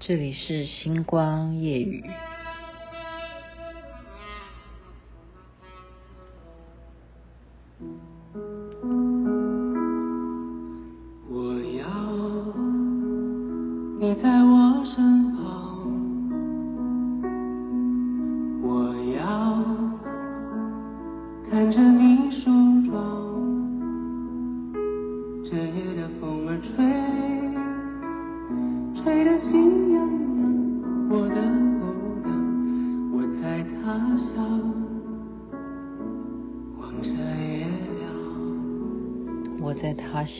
这里是星光夜雨。我要你在我身旁，我要看着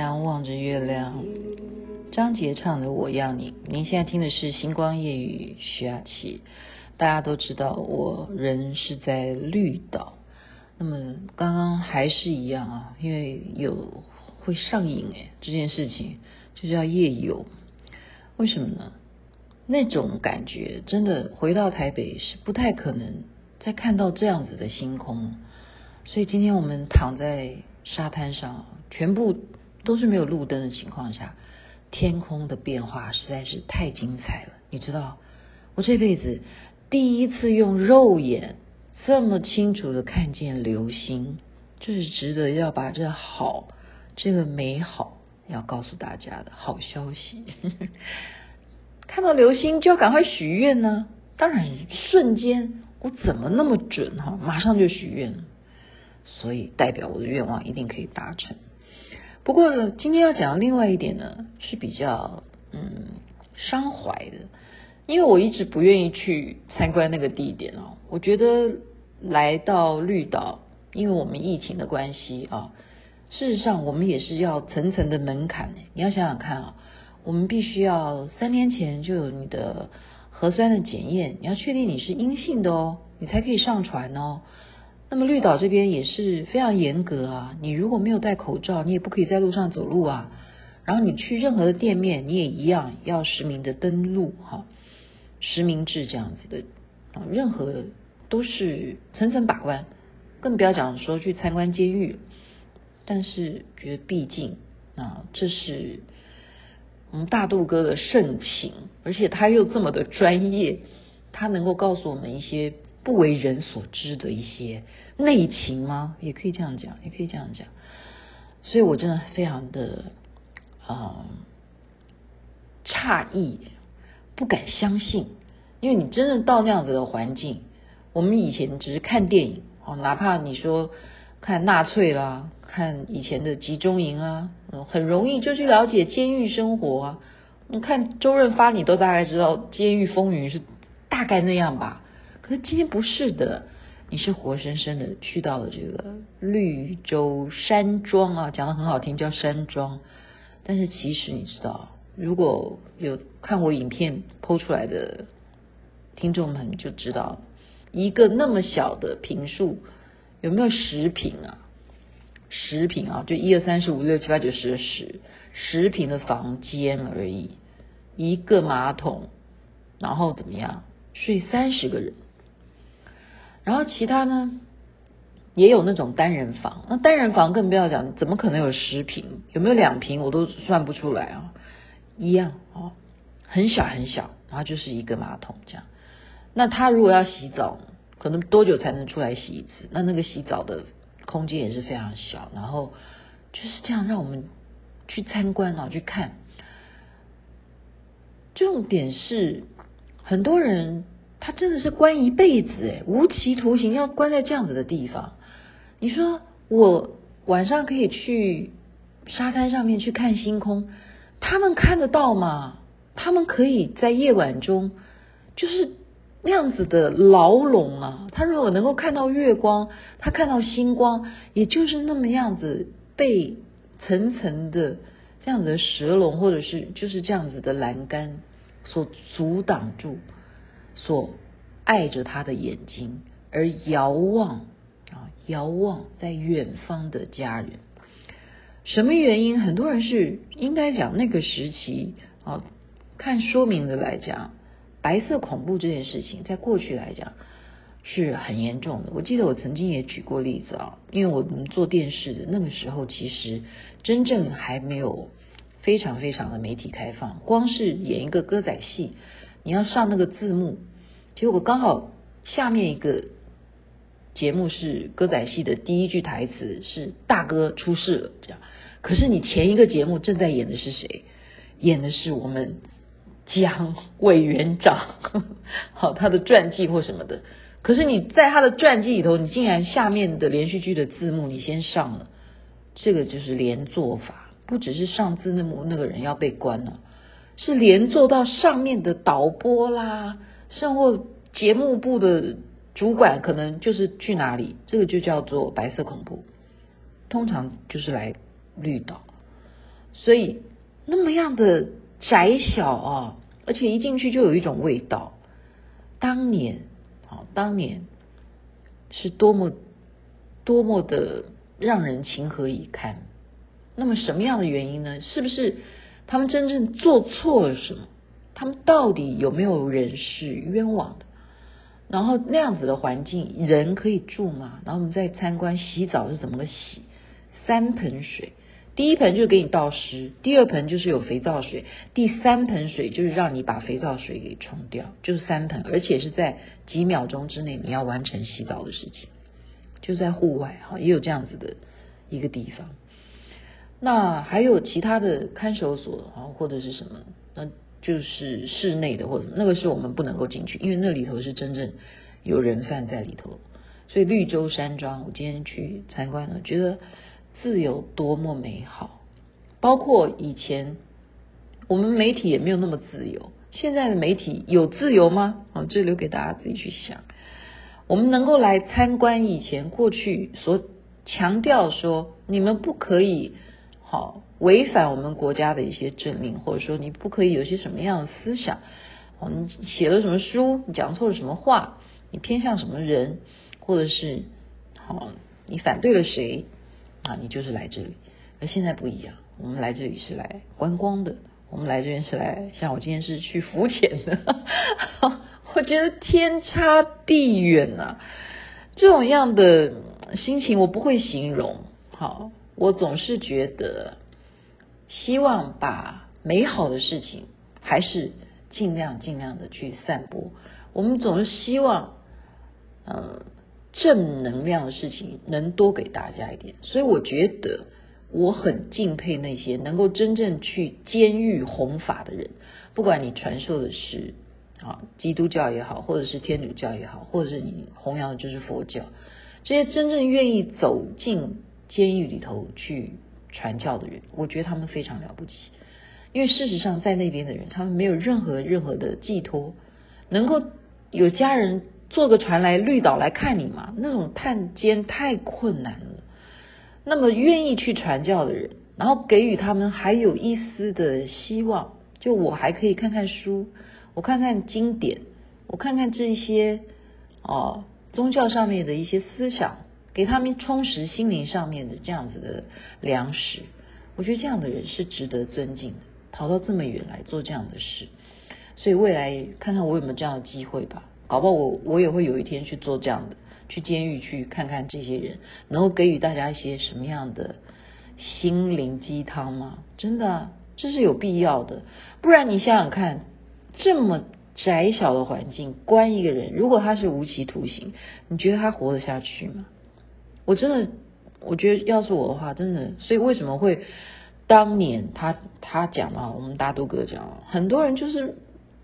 乡望着月亮，张杰唱的《我要你》。您现在听的是《星光夜雨》，徐雅琪。大家都知道，我人是在绿岛。那么刚刚还是一样啊，因为有会上瘾诶，这件事情就叫夜游。为什么呢？那种感觉真的回到台北是不太可能再看到这样子的星空。所以今天我们躺在沙滩上。全部都是没有路灯的情况下，天空的变化实在是太精彩了。你知道，我这辈子第一次用肉眼这么清楚的看见流星，这是值得要把这好、这个美好要告诉大家的好消息。看到流星就要赶快许愿呢，当然瞬间我怎么那么准哈，马上就许愿了，所以代表我的愿望一定可以达成。不过呢，今天要讲的另外一点呢，是比较嗯伤怀的，因为我一直不愿意去参观那个地点哦。我觉得来到绿岛，因为我们疫情的关系啊，事实上我们也是要层层的门槛。你要想想看啊，我们必须要三天前就有你的核酸的检验，你要确定你是阴性的哦，你才可以上船哦。那么绿岛这边也是非常严格啊，你如果没有戴口罩，你也不可以在路上走路啊。然后你去任何的店面，你也一样要实名的登录哈，实名制这样子的啊，任何都是层层把关，更不要讲说去参观监狱。但是觉得毕竟啊，这是我们大肚哥的盛情，而且他又这么的专业，他能够告诉我们一些。不为人所知的一些内情吗？也可以这样讲，也可以这样讲。所以我真的非常的啊、诧异，不敢相信，因为你真的到那样子的环境，我们以前只是看电影哦，哪怕你说看纳粹啦，看以前的集中营啊，很容易就去了解监狱生活啊。你看周润发，你都大概知道《监狱风云》是大概那样吧。可今天不是的，你是活生生的去到了这个绿洲山庄啊，讲得很好听，叫山庄。但是其实你知道，如果有看我影片剖出来的听众们就知道，一个那么小的平数，有没有十平啊？十平啊，就一二三四五六七八九十十十平的房间而已，一个马桶，然后怎么样，睡三十个人。然后其他呢，也有那种单人房，那单人房更不要讲，怎么可能有十坪？有没有两坪？我都算不出来啊，一样哦，很小很小，然后就是一个马桶这样。那他如果要洗澡，可能多久才能出来洗一次？那那个洗澡的空间也是非常小，然后就是这样让我们去参观啊，去看。重点是很多人。他真的是关一辈子诶，无期徒刑要关在这样子的地方。你说我晚上可以去沙滩上面去看星空，他们看得到吗？他们可以在夜晚中就是那样子的牢笼啊。他如果能够看到月光，他看到星光，也就是那么样子被层层的这样子的蛇笼或者是就是这样子的栏杆所阻挡住。所爱着他的眼睛，而遥望啊，遥望在远方的家人。什么原因？很多人是应该讲那个时期啊，看说明的来讲，白色恐怖这件事情，在过去来讲是很严重的。我记得我曾经也举过例子啊，因为我们做电视的那个时候，其实真正还没有非常非常的媒体开放。光是演一个歌仔戏，你要上那个字幕，结果刚好下面一个节目是歌仔戏的第一句台词是“大哥出事了”这样。可是你前一个节目正在演的是谁？演的是我们蒋委员长，好，他的传记或什么的。可是你在他的传记里头，你竟然下面的连续剧的字幕你先上了，这个就是连坐法，不只是上字幕那个人要被关了，是连坐到上面的导播啦，甚或节目部的主管可能就是去哪里，这个就叫做白色恐怖，通常就是来绿岛，所以那么样的窄小啊，而且一进去就有一种味道，当年。当年是多么多么的让人情何以堪。那么什么样的原因呢？是不是他们真正做错了什么？他们到底有没有人是冤枉的？然后那样子的环境，人可以住吗？然后我们再参观洗澡是怎么个洗？三盆水。第一盆就是给你倒湿，第二盆就是有肥皂水，第三盆水就是让你把肥皂水给冲掉，就是三盆，而且是在几秒钟之内你要完成洗澡的事情，就在户外哈，也有这样子的一个地方。那还有其他的看守所啊，或者是什么？那就是室内的或者，那个是我们不能够进去，因为那里头是真正有人犯在里头。所以绿洲山庄，我今天去参观了，觉得。自由多么美好，包括以前我们媒体也没有那么自由。现在的媒体有自由吗？啊，这留给大家自己去想。我们能够来参观以前过去所强调说，你们不可以好违反我们国家的一些政令，或者说你不可以有些什么样的思想。哦，你写了什么书？你讲错了什么话？你偏向什么人？或者是好，你反对了谁？啊，你就是来这里，而现在不一样。我们来这里是来观光的，我们来这边是来，像我今天是去浮潜的，我觉得天差地远呐。这种样的心情我不会形容。好，我总是觉得，希望把美好的事情还是尽量尽量的去散播。我们总是希望，呃。正能量的事情能多给大家一点，所以我觉得我很敬佩那些能够真正去监狱弘法的人，不管你传授的是啊基督教也好，或者是天主教也好，或者是你弘扬的就是佛教，这些真正愿意走进监狱里头去传教的人，我觉得他们非常了不起，因为事实上在那边的人，他们没有任何任何的寄托，能够有家人。坐个船来绿岛来看你嘛？那种探监太困难了。那么愿意去传教的人，然后给予他们还有一丝的希望，就我还可以看看书，我看看经典，我看看这些哦宗教上面的一些思想，给他们充实心灵上面的这样子的粮食。我觉得这样的人是值得尊敬的，逃到这么远来做这样的事。所以未来看看我有没有这样的机会吧。搞不好我我也会有一天去做这样的，去监狱去看看这些人，能够给予大家一些什么样的心灵鸡汤吗？真的，这是有必要的。不然你想想看，这么窄小的环境关一个人，如果他是无期徒刑，你觉得他活得下去吗？我真的，我觉得要是我的话，真的，所以为什么会当年他他讲嘛，我们大都哥讲，很多人就是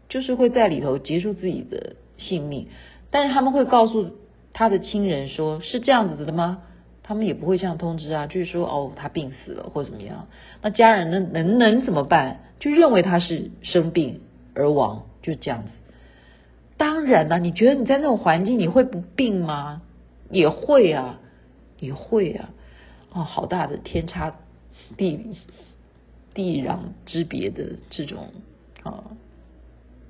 就是会在里头结束自己的。性命，但是他们会告诉他的亲人说，是这样子的吗？他们也不会这样通知啊，就是说哦，他病死了或怎么样，那家人能能能怎么办？就认为他是生病而亡，就这样子。当然了，你觉得你在那种环境你会不病吗？也会啊，也会啊。哦，好大的天差地地壤之别的这种啊，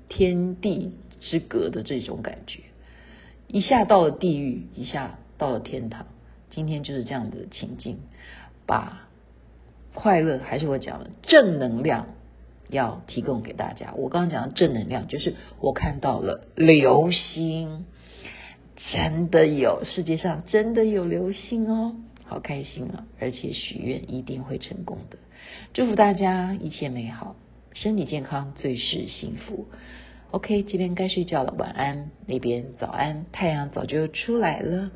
天地。之隔的这种感觉，一下到了地狱，一下到了天堂。今天就是这样的情境，把快乐还是我讲的正能量要提供给大家。我刚刚讲的正能量，就是我看到了流星，真的有，世界上真的有流星哦。好开心啊！而且许愿一定会成功的。祝福大家一切美好，身体健康，最是幸福。OK，这边该睡觉了，晚安。那边早安，太阳早就出来了。